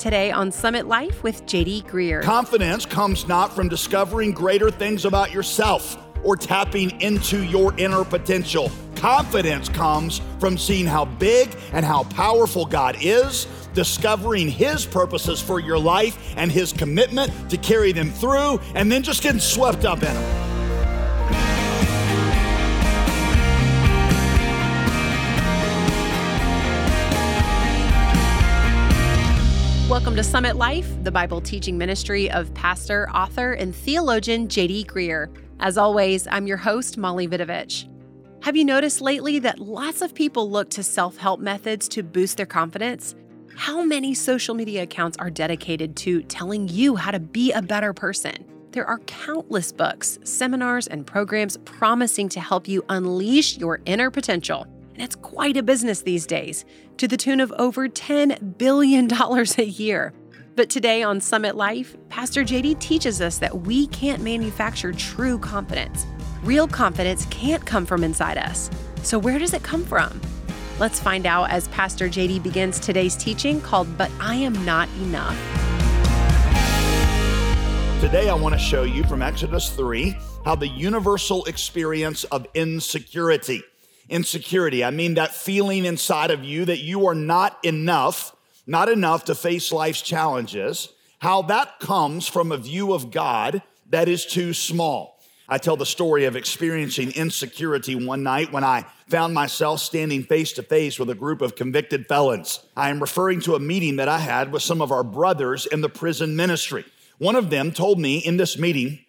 Today on Summit Life with JD Greear. Confidence comes not from discovering greater things about yourself or tapping into your inner potential. Confidence comes from seeing how big and how powerful God is, discovering His purposes for your life and His commitment to carry them through, and then just getting swept up in them. Welcome to Summit Life, the Bible teaching ministry of pastor, author, and theologian JD Greear. As always, I'm your host, Molly Vidovich. Have you noticed lately that lots of people look to self help methods to boost their confidence? How many social media accounts are dedicated to telling you how to be a better person? There are countless books, seminars, and programs promising to help you unleash your inner potential it's quite a business these days, to the tune of over $10 billion a year. But today on Summit Life, Pastor JD teaches us that we can't manufacture true confidence. Real confidence can't come from inside us. So, where does it come from? Let's find out as Pastor JD begins today's teaching called But I Am Not Enough. Today, I want to show you from Exodus 3 how the universal experience of insecurity insecurity. I mean that feeling inside of you that you are not enough, not enough to face life's challenges, how that comes from a view of God that is too small. I tell the story of experiencing insecurity one night when I found myself standing face to face with a group of convicted felons. I am referring to a meeting that I had with some of our brothers in the prison ministry. One of them told me in this meeting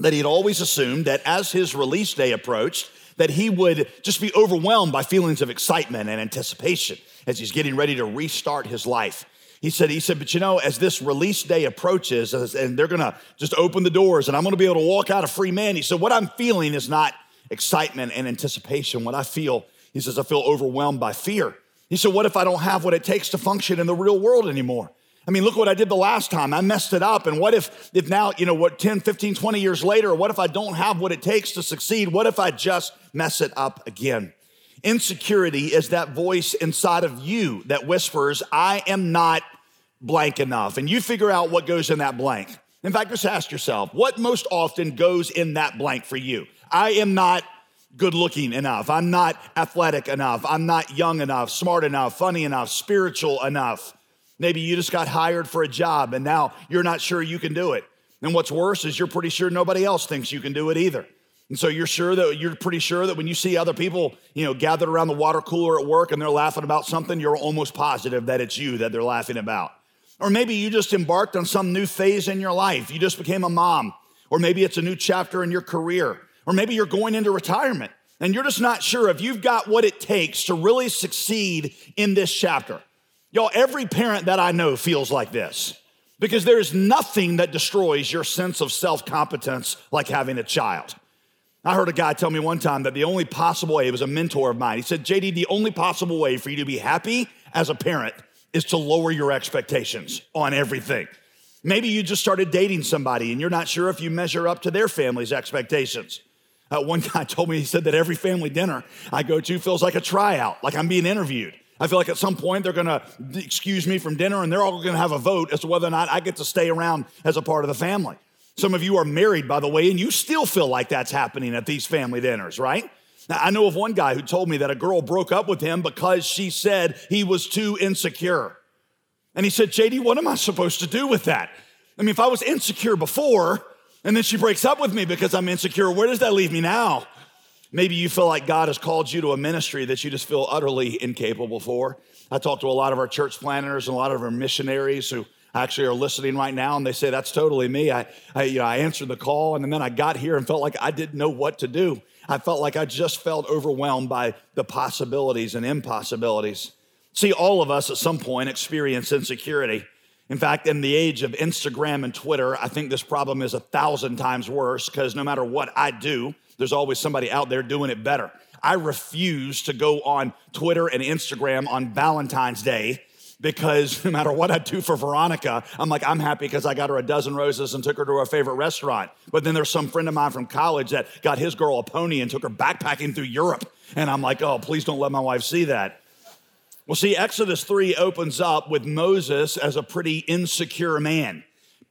that he'd always assumed that as his release day approached, that he would just be overwhelmed by feelings of excitement and anticipation as he's getting ready to restart his life. He said, he said, but you know, as this release day approaches, and they're gonna just open the doors, and I'm gonna be able to walk out a free man. He said, what I'm feeling is not excitement and anticipation. What I feel, he says, I feel overwhelmed by fear. He said, what if I don't have what it takes to function in the real world anymore? I mean, look what I did the last time. I messed it up. And what if, if now, you know, what 10, 15, 20 years later, what if I don't have what it takes to succeed? What if I just mess it up again? Insecurity is that voice inside of you that whispers, I am not blank enough. And you figure out what goes in that blank. In fact, just ask yourself, what most often goes in that blank for you? I am not good looking enough. I'm not athletic enough. I'm not young enough, smart enough, funny enough, spiritual enough. Maybe you just got hired for a job and now you're not sure you can do it. And what's worse is you're pretty sure nobody else thinks you can do it either. And so you're sure that you're pretty sure that when you see other people, you know, gathered around the water cooler at work and they're laughing about something, you're almost positive that it's you that they're laughing about. Or maybe you just embarked on some new phase in your life. You just became a mom. Or maybe it's a new chapter in your career. Or maybe you're going into retirement and you're just not sure if you've got what it takes to really succeed in this chapter. Y'all, every parent that I know feels like this because there is nothing that destroys your sense of self competence like having a child. I heard a guy tell me one time that the only possible way, it was a mentor of mine, he said, JD, the only possible way for you to be happy as a parent is to lower your expectations on everything. Maybe you just started dating somebody and you're not sure if you measure up to their family's expectations. Uh, one guy told me, he said that every family dinner I go to feels like a tryout, like I'm being interviewed. I feel like at some point they're gonna excuse me from dinner and they're all gonna have a vote as to whether or not I get to stay around as a part of the family. Some of you are married, by the way, and you still feel like that's happening at these family dinners, right? Now, I know of one guy who told me that a girl broke up with him because she said he was too insecure. And he said, JD, what am I supposed to do with that? I mean, if I was insecure before and then she breaks up with me because I'm insecure, where does that leave me now? Maybe you feel like God has called you to a ministry that you just feel utterly incapable for. I talk to a lot of our church planners and a lot of our missionaries who actually are listening right now, and they say, That's totally me. I, I, you know, I answered the call, and then I got here and felt like I didn't know what to do. I felt like I just felt overwhelmed by the possibilities and impossibilities. See, all of us at some point experience insecurity. In fact, in the age of Instagram and Twitter, I think this problem is a thousand times worse because no matter what I do, there's always somebody out there doing it better. I refuse to go on Twitter and Instagram on Valentine's Day because no matter what I do for Veronica, I'm like, I'm happy because I got her a dozen roses and took her to her favorite restaurant. But then there's some friend of mine from college that got his girl a pony and took her backpacking through Europe. And I'm like, oh, please don't let my wife see that. Well, see, Exodus 3 opens up with Moses as a pretty insecure man.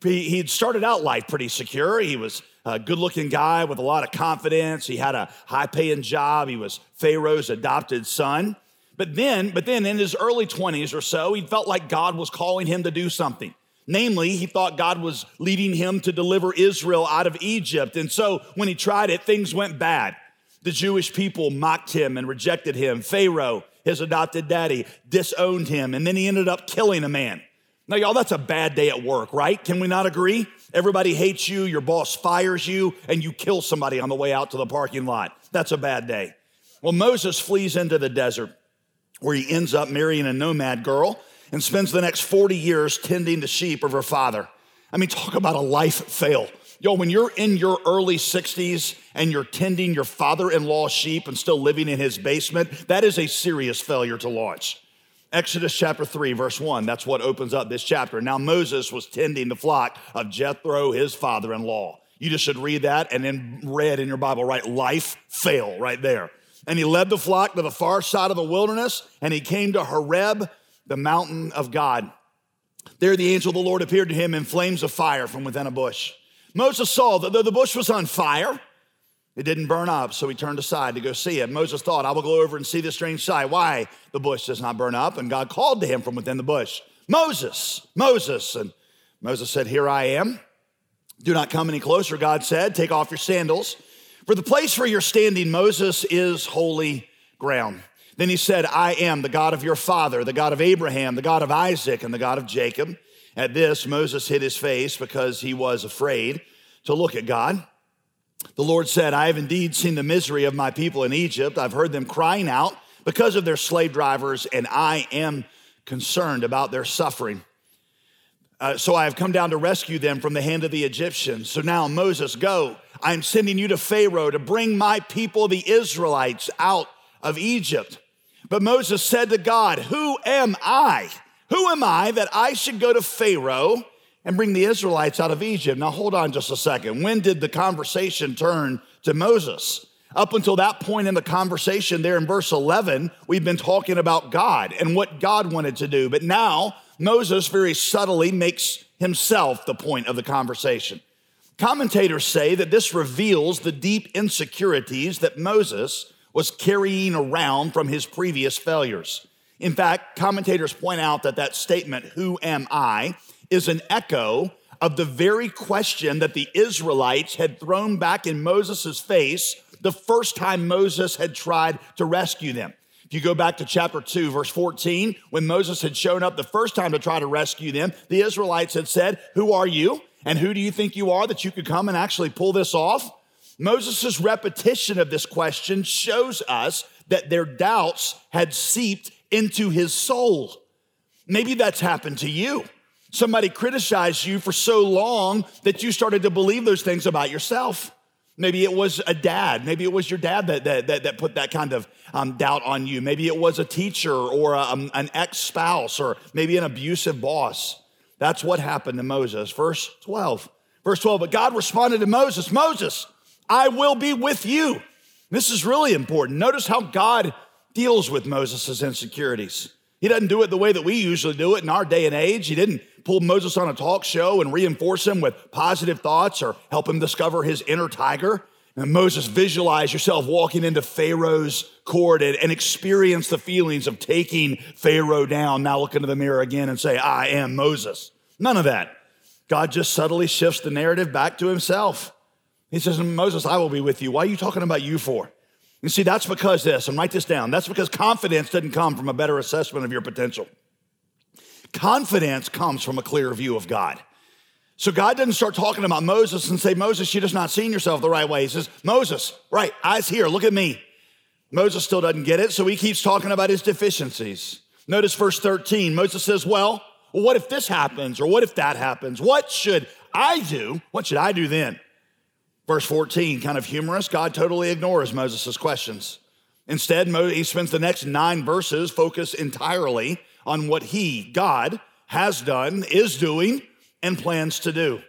He'd started out life pretty secure. He was a good looking guy with a lot of confidence. He had a high paying job. He was Pharaoh's adopted son. But then, but then in his early 20s or so, he felt like God was calling him to do something. Namely, he thought God was leading him to deliver Israel out of Egypt. And so when he tried it, things went bad. The Jewish people mocked him and rejected him. Pharaoh, his adopted daddy, disowned him. And then he ended up killing a man. Now, y'all, that's a bad day at work, right? Can we not agree? Everybody hates you, your boss fires you, and you kill somebody on the way out to the parking lot. That's a bad day. Well, Moses flees into the desert where he ends up marrying a nomad girl and spends the next 40 years tending the sheep of her father. I mean, talk about a life fail. Yo, when you're in your early 60s and you're tending your father in law sheep and still living in his basement, that is a serious failure to launch. Exodus chapter 3, verse 1, that's what opens up this chapter. Now, Moses was tending the flock of Jethro, his father in law. You just should read that and then read in your Bible, right? Life fail right there. And he led the flock to the far side of the wilderness, and he came to Horeb, the mountain of God. There, the angel of the Lord appeared to him in flames of fire from within a bush. Moses saw that though the bush was on fire, it didn't burn up, so he turned aside to go see it. Moses thought, I will go over and see the strange sight. Why the bush does not burn up? And God called to him from within the bush, Moses, Moses. And Moses said, Here I am. Do not come any closer, God said. Take off your sandals. For the place where you're standing, Moses, is holy ground. Then he said, I am the God of your father, the God of Abraham, the God of Isaac, and the God of Jacob. At this, Moses hid his face because he was afraid to look at God. The Lord said, I have indeed seen the misery of my people in Egypt. I've heard them crying out because of their slave drivers, and I am concerned about their suffering. Uh, so I have come down to rescue them from the hand of the Egyptians. So now, Moses, go. I'm sending you to Pharaoh to bring my people, the Israelites, out of Egypt. But Moses said to God, Who am I? Who am I that I should go to Pharaoh and bring the Israelites out of Egypt? Now, hold on just a second. When did the conversation turn to Moses? Up until that point in the conversation, there in verse 11, we've been talking about God and what God wanted to do. But now, Moses very subtly makes himself the point of the conversation. Commentators say that this reveals the deep insecurities that Moses was carrying around from his previous failures. In fact, commentators point out that that statement, Who am I, is an echo of the very question that the Israelites had thrown back in Moses' face the first time Moses had tried to rescue them. If you go back to chapter 2, verse 14, when Moses had shown up the first time to try to rescue them, the Israelites had said, Who are you? And who do you think you are that you could come and actually pull this off? Moses' repetition of this question shows us that their doubts had seeped into his soul. Maybe that's happened to you. Somebody criticized you for so long that you started to believe those things about yourself. Maybe it was a dad. Maybe it was your dad that, that, that, that put that kind of um, doubt on you. Maybe it was a teacher or a, um, an ex spouse or maybe an abusive boss. That's what happened to Moses. Verse 12. Verse 12, but God responded to Moses Moses, I will be with you. This is really important. Notice how God deals with Moses' insecurities. He doesn't do it the way that we usually do it in our day and age. He didn't pull Moses on a talk show and reinforce him with positive thoughts or help him discover his inner tiger. And Moses, visualize yourself walking into Pharaoh's court and, and, experience the feelings of taking Pharaoh down. Now look into the mirror again and say, I am Moses. None of that. God just subtly shifts the narrative back to himself. He says, Moses, I will be with you. Why are you talking about you for? You see, that's because this, and write this down. That's because confidence doesn't come from a better assessment of your potential. Confidence comes from a clear view of God. So God doesn't start talking about Moses and say, Moses, you're just not seeing yourself the right way. He says, Moses, right, eyes here, look at me. Moses still doesn't get it, so he keeps talking about his deficiencies. Notice verse 13. Moses says, Well, what if this happens? Or what if that happens? What should I do? What should I do then? Verse 14, kind of humorous. God totally ignores Moses' questions. Instead, he spends the next nine verses focused entirely on what he, God, has done, is doing, and plans to do.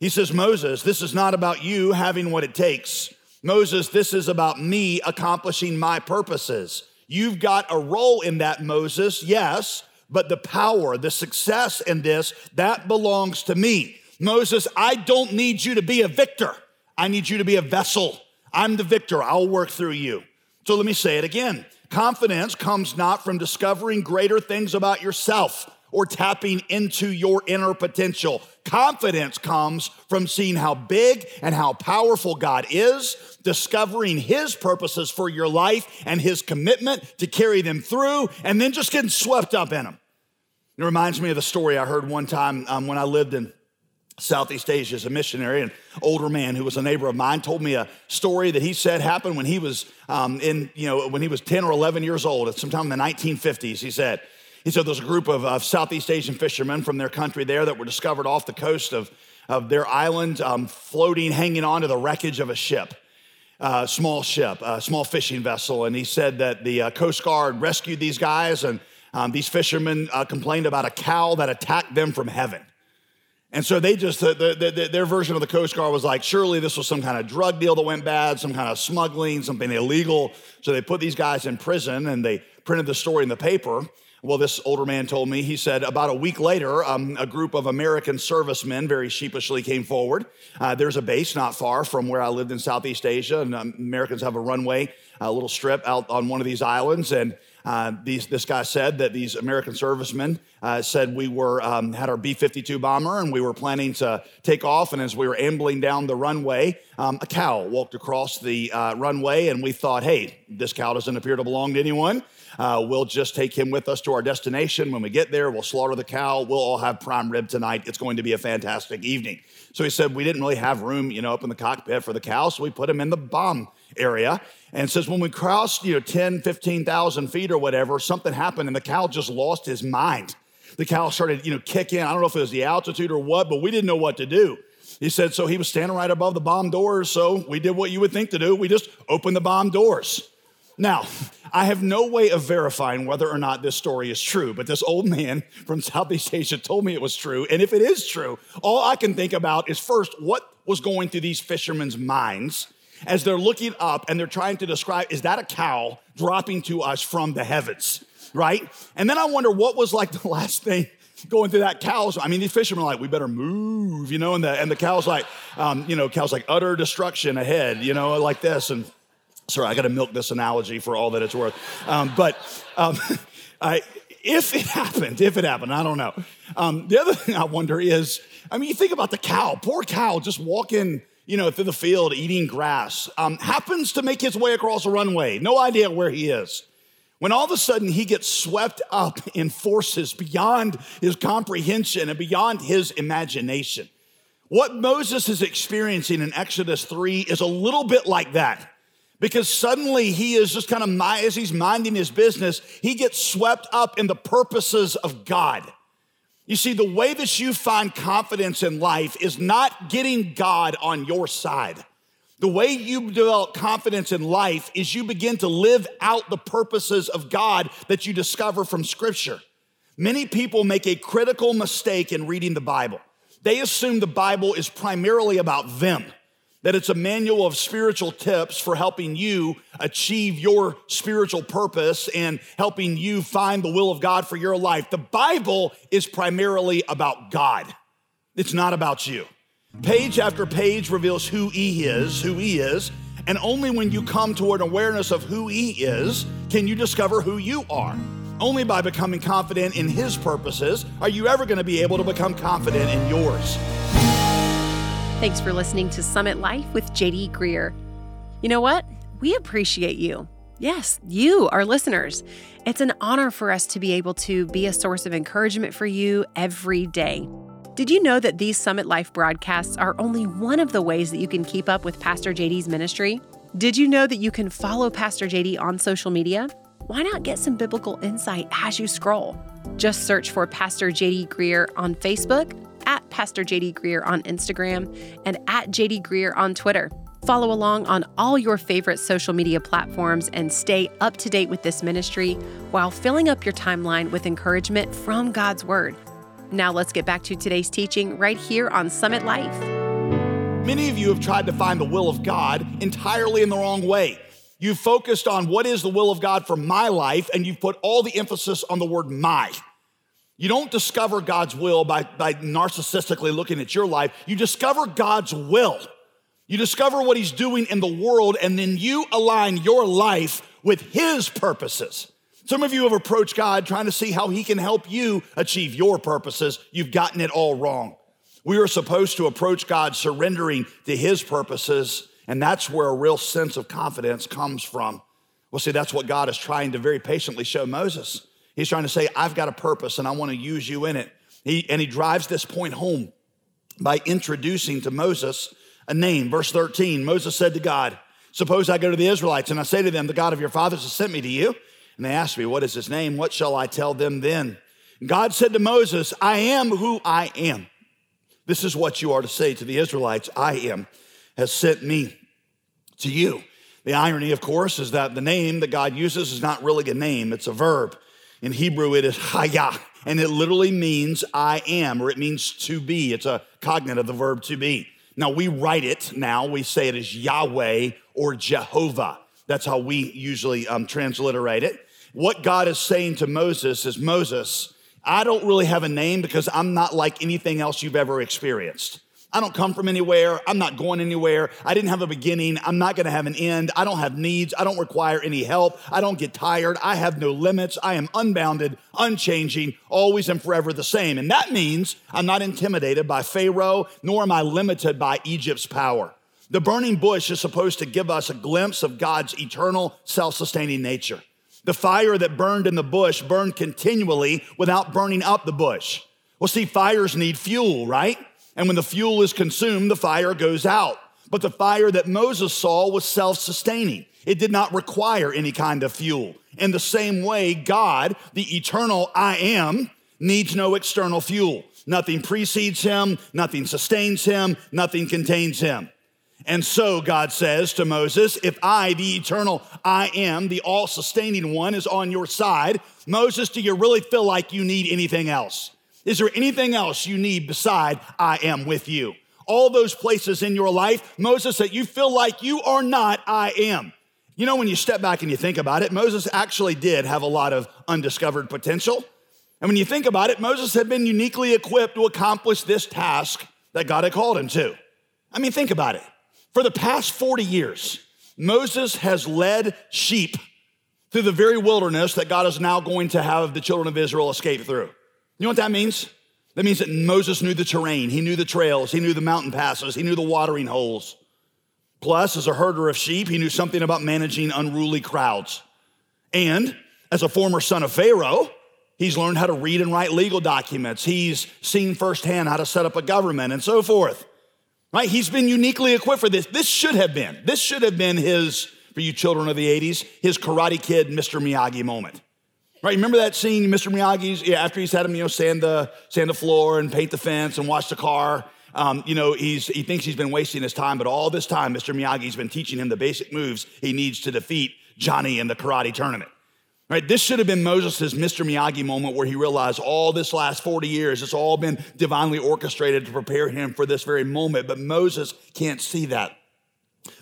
He says, Moses, this is not about you having what it takes. Moses, this is about me accomplishing my purposes. You've got a role in that, Moses, yes, but the power, the success in this, that belongs to me. Moses, I don't need you to be a victor. I need you to be a vessel. I'm the victor. I'll work through you. So let me say it again. Confidence comes not from discovering greater things about yourself or tapping into your inner potential. Confidence comes from seeing how big and how powerful God is, discovering His purposes for your life and His commitment to carry them through, and then just getting swept up in them. It reminds me of the story I heard one time um, when I lived in Southeast Asia as a missionary. An older man who was a neighbor of mine told me a story that he said happened when he was um, in, you know, when he was 10 or 11 years old, at sometime in the 1950s. He said, he said there's a group of, of Southeast Asian fishermen from their country there that were discovered off the coast of, of their island, um, floating, hanging on to the wreckage of a ship. Uh, small ship, a small fishing vessel. And he said that the uh, Coast Guard rescued these guys, and um, these fishermen uh, complained about a cow that attacked them from heaven. And so they just, the, the, the, their version of the Coast Guard was like, surely this was some kind of drug deal that went bad, some kind of smuggling, something illegal. So they put these guys in prison and they printed the story in the paper. Well, this older man told me, he said, about a week later, um, a group of American servicemen very sheepishly came forward. Uh, there's a base not far from where I lived in Southeast Asia, and um, Americans have a runway, a little strip out on one of these islands. And uh, these, this guy said that these American servicemen uh, said we were um, had our B-52 bomber and we were planning to take off. And as we were ambling down the runway, um, a cow walked across the uh, runway, and we thought, hey, this cow doesn't appear to belong to anyone. Uh, we'll just take him with us to our destination. When we get there, we'll slaughter the cow. We'll all have prime rib tonight. It's going to be a fantastic evening. So he said, we didn't really have room, you know, up in the cockpit for the cow, so we put him in the bomb area. And says, when we crossed, you know, 10, 15,000 feet or whatever, something happened and the cow just lost his mind. The cow started, you know, kicking. I don't know if it was the altitude or what, but we didn't know what to do. He said, so he was standing right above the bomb doors. So we did what you would think to do. We just opened the bomb doors. Now, I have no way of verifying whether or not this story is true, but this old man from Southeast Asia told me it was true. And if it is true, all I can think about is first, what was going through these fishermen's minds as they're looking up and they're trying to describe, is that a cow dropping to us from the heavens, right? And then I wonder what was like the last thing going through that cow's. I mean, these fishermen are like, we better move, you know, and the and the cow's like, um, you know, cow's like utter destruction ahead, you know, like this. And Sorry, I got to milk this analogy for all that it's worth. Um, but um, I, if it happened, if it happened, I don't know. Um, the other thing I wonder is, I mean, you think about the cow, poor cow, just walking, you know, through the field eating grass, um, happens to make his way across a runway, no idea where he is. When all of a sudden he gets swept up in forces beyond his comprehension and beyond his imagination. What Moses is experiencing in Exodus 3 is a little bit like that because suddenly he is just kind of, as he's minding his business, he gets swept up in the purposes of God. You see, the way that you find confidence in life is not getting God on your side. The way you develop confidence in life is you begin to live out the purposes of God that you discover from Scripture. Many people make a critical mistake in reading the Bible. They assume the Bible is primarily about them that it's a manual of spiritual tips for helping you achieve your spiritual purpose and helping you find the will of God for your life. The Bible is primarily about God, it's not about you. Page after page reveals who He is, who He is, and only when you come to an awareness of who He is can you discover who you are. Only by becoming confident in His purposes are you ever going to be able to become confident in yours. Thanks for listening to Summit Life with JD Greear. You know what? We appreciate you. Yes, you, our listeners. It's an honor for us to be able to be a source of encouragement for you every day. Did you know that these Summit Life broadcasts are only one of the ways that you can keep up with Pastor JD's ministry? Did you know that you can follow Pastor JD on social media? Why not get some biblical insight as you scroll? Just search for Pastor JD Greear on Facebook at Pastor JD Greear on Instagram and at JD Greear on Twitter. Follow along on all your favorite social media platforms and stay up to date with this ministry while filling up your timeline with encouragement from God's Word. Now let's get back to today's teaching right here on Summit Life. Many of you have tried to find the will of God entirely in the wrong way. You've focused on what is the will of God for my life, and you've put all the emphasis on the word my. You don't discover God's will by, by narcissistically looking at your life. You discover God's will. You discover what He's doing in the world, and then you align your life with His purposes. Some of you have approached God trying to see how He can help you achieve your purposes. You've gotten it all wrong. We are supposed to approach God surrendering to His purposes, and that's where a real sense of confidence comes from. Well, see, that's what God is trying to very patiently show Moses. He's trying to say, I've got a purpose and I want to use you in it. He, and he drives this point home by introducing to Moses a name. Verse 13 Moses said to God, Suppose I go to the Israelites and I say to them, The God of your fathers has sent me to you. And they ask me, What is his name? What shall I tell them then? God said to Moses, I am who I am. This is what you are to say to the Israelites I am, has sent me to you. The irony, of course, is that the name that God uses is not really a name, it's a verb. In Hebrew, it is haya, and it literally means I am, or it means to be. It's a cognate of the verb to be. Now, we write it now, we say it as Yahweh or Jehovah. That's how we usually um, transliterate it. What God is saying to Moses is Moses, I don't really have a name because I'm not like anything else you've ever experienced. I don't come from anywhere. I'm not going anywhere. I didn't have a beginning. I'm not going to have an end. I don't have needs. I don't require any help. I don't get tired. I have no limits. I am unbounded, unchanging, always and forever the same. And that means I'm not intimidated by Pharaoh, nor am I limited by Egypt's power. The burning bush is supposed to give us a glimpse of God's eternal, self sustaining nature. The fire that burned in the bush burned continually without burning up the bush. Well, see, fires need fuel, right? And when the fuel is consumed, the fire goes out. But the fire that Moses saw was self sustaining, it did not require any kind of fuel. In the same way, God, the eternal I am, needs no external fuel. Nothing precedes him, nothing sustains him, nothing contains him. And so God says to Moses, If I, the eternal I am, the all sustaining one, is on your side, Moses, do you really feel like you need anything else? Is there anything else you need beside I am with you? All those places in your life, Moses, that you feel like you are not I am. You know, when you step back and you think about it, Moses actually did have a lot of undiscovered potential. And when you think about it, Moses had been uniquely equipped to accomplish this task that God had called him to. I mean, think about it. For the past 40 years, Moses has led sheep through the very wilderness that God is now going to have the children of Israel escape through. You know what that means? That means that Moses knew the terrain, he knew the trails, he knew the mountain passes, he knew the watering holes. Plus, as a herder of sheep, he knew something about managing unruly crowds. And as a former son of Pharaoh, he's learned how to read and write legal documents. He's seen firsthand how to set up a government and so forth. Right? He's been uniquely equipped for this. This should have been, this should have been his, for you children of the 80s, his Karate Kid Mr. Miyagi moment. Right? Remember that scene, Mr. Miyagi's, yeah, after he's had him, you know, sand the, sand the floor and paint the fence and wash the car. Um, you know, he's, he thinks he's been wasting his time, but all this time, Mr. Miyagi's been teaching him the basic moves he needs to defeat Johnny in the karate tournament. Right? This should have been Moses' Mr. Miyagi moment where he realized all this last 40 years, it's all been divinely orchestrated to prepare him for this very moment. But Moses can't see that.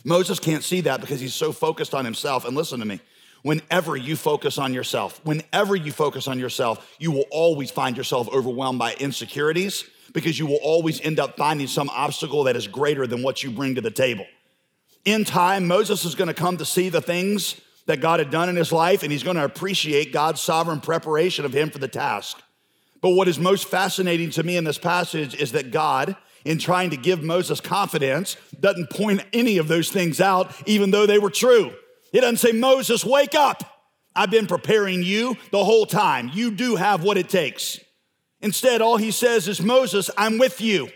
Moses can't see that because he's so focused on himself. And listen to me Whenever you focus on yourself, whenever you focus on yourself, you will always find yourself overwhelmed by insecurities because you will always end up finding some obstacle that is greater than what you bring to the table. In time, Moses is going to come to see the things that God had done in his life, and he's going to appreciate God's sovereign preparation of him for the task. But what is most fascinating to me in this passage is that God, in trying to give Moses confidence, doesn't point any of those things out, even though they were true. It doesn't say, Moses, wake up. I've been preparing you the whole time. You do have what it takes. Instead, all he says is, Moses, I'm with you.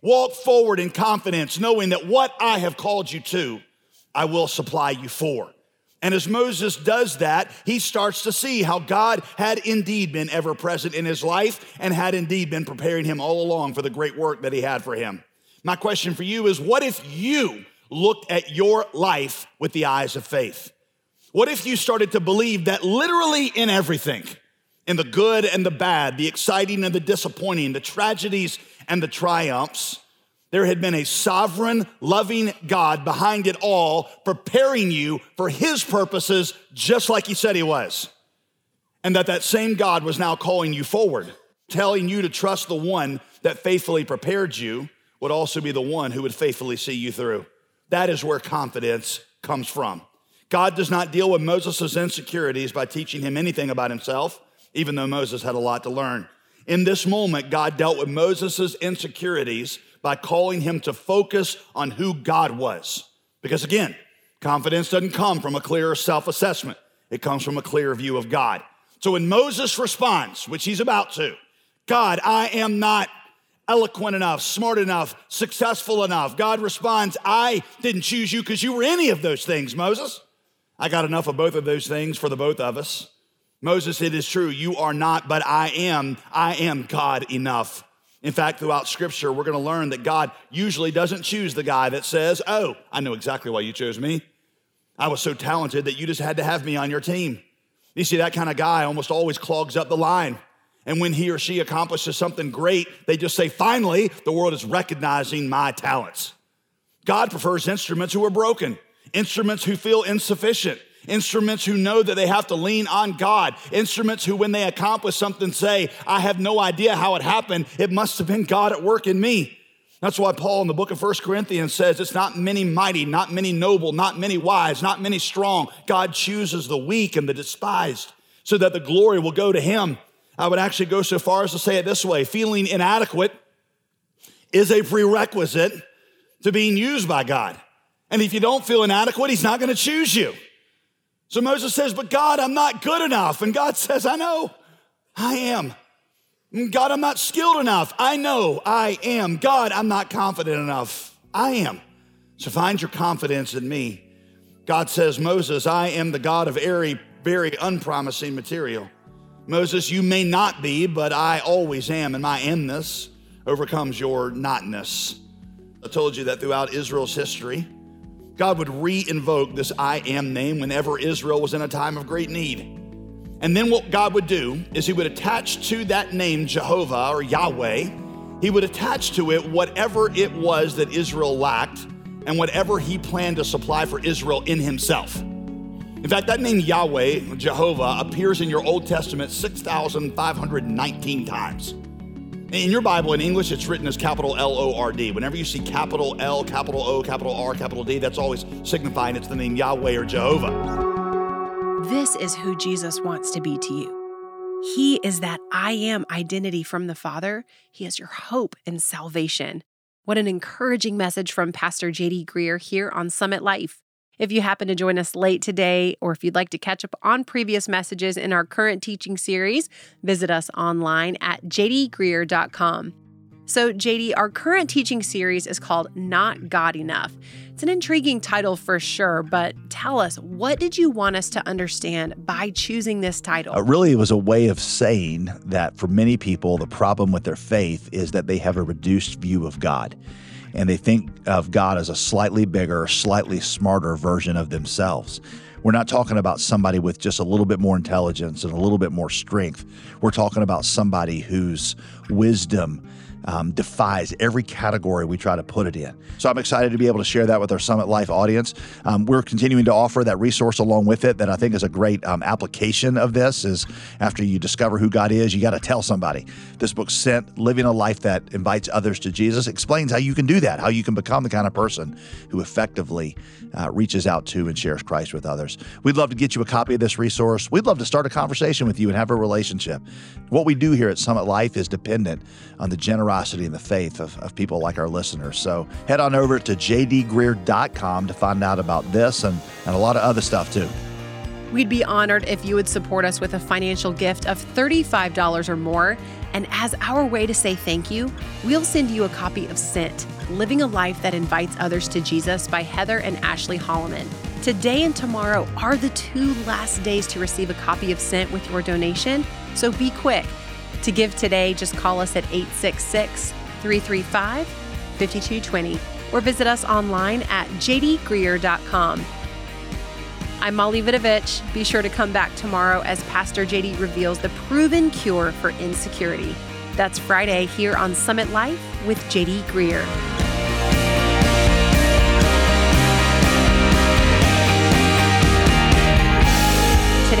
Walk forward in confidence, knowing that what I have called you to, I will supply you for. And as Moses does that, he starts to see how God had indeed been ever present in his life and had indeed been preparing him all along for the great work that he had for him. My question for you is what if you looked at your life with the eyes of faith? What if you started to believe that literally in everything, in the good and the bad, the exciting and the disappointing, the tragedies and the triumphs, There had been a sovereign, loving God behind it all, preparing you for his purposes, just like he said he was. And that that same God was now calling you forward, telling you to trust the one that faithfully prepared you would also be the one who would faithfully see you through. That is where confidence comes from. God does not deal with Moses' insecurities by teaching him anything about himself, even though Moses had a lot to learn. In this moment, God dealt with Moses' insecurities by calling him to focus on who God was. Because again, confidence doesn't come from a clear self assessment, it comes from a clear view of God. So when Moses responds, which he's about to, God, I am not eloquent enough, smart enough, successful enough. God responds, I didn't choose you because you were any of those things, Moses. I got enough of both of those things for the both of us. Moses, it is true, you are not, but I am. I am God enough. In fact, throughout scripture, we're going to learn that God usually doesn't choose the guy that says, Oh, I know exactly why you chose me. I was so talented that you just had to have me on your team. You see, that kind of guy almost always clogs up the line. And when he or she accomplishes something great, they just say, Finally, the world is recognizing my talents. God prefers instruments who are broken, instruments who feel insufficient, instruments who know that they have to lean on God, instruments who, when they accomplish something, say, I have no idea how it happened. It must have been God at work in me. That's why Paul in the book of First Corinthians says it's not many mighty, not many noble, not many wise, not many strong. God chooses the weak and the despised so that the glory will go to him. I would actually go so far as to say it this way feeling inadequate is a prerequisite to being used by God. And if you don't feel inadequate, He's not going to choose you. So Moses says, But God, I'm not good enough. And God says, I know, I am. God, I'm not skilled enough. I know I am. God, I'm not confident enough. I am. So find your confidence in me. God says, Moses, I am the God of very, very unpromising material. Moses, you may not be, but I always am, and my amness overcomes your notness. I told you that throughout Israel's history, God would re invoke this I am name whenever Israel was in a time of great need. And then what God would do is He would attach to that name, Jehovah or Yahweh, He would attach to it whatever it was that Israel lacked and whatever He planned to supply for Israel in Himself. In fact, that name Yahweh, Jehovah, appears in your Old Testament 6,519 times. In your Bible, in English, it's written as capital L O R D. Whenever you see capital L, capital O, capital R, capital D, that's always signifying it's the name Yahweh or Jehovah. This is who Jesus wants to be to you. He is that I am identity from the Father. He is your hope and salvation. What an encouraging message from Pastor JD Greear here on Summit Life. If you happen to join us late today, or if you'd like to catch up on previous messages in our current teaching series, visit us online at jdgreear.com. So, JD, our current teaching series is called Not God Enough. It's an intriguing title for sure, but tell us, what did you want us to understand by choosing this title? Uh, really, it was a way of saying that for many people, the problem with their faith is that they have a reduced view of God and they think of God as a slightly bigger, slightly smarter version of themselves. We're not talking about somebody with just a little bit more intelligence and a little bit more strength. We're talking about somebody whose wisdom um, defies every category we try to put it in. So I'm excited to be able to share that with our Summit Life audience. Um, we're continuing to offer that resource along with it that I think is a great um, application of this is after you discover who God is, you got to tell somebody. This book, Sent, Living a Life That Invites Others to Jesus, explains how you can do that, how you can become the kind of person who effectively uh, reaches out to and shares Christ with others. We'd love to get you a copy of this resource. We'd love to start a conversation with you and have a relationship. What we do here at Summit Life is dependent on the generosity and the faith of, of people like our listeners. So head on over to jdgreear.com to find out about this and, and a lot of other stuff too. We'd be honored if you would support us with a financial gift of $35 or more. And as our way to say thank you, we'll send you a copy of Sent Living a Life That Invites Others to Jesus by Heather and Ashley Holleman. Today and tomorrow are the two last days to receive a copy of Sent with your donation, so be quick. To give today, just call us at 866 335 5220 or visit us online at jdgreear.com. I'm Molly Vidovich. Be sure to come back tomorrow as Pastor JD reveals the proven cure for insecurity. That's Friday here on Summit Life with JD Greear.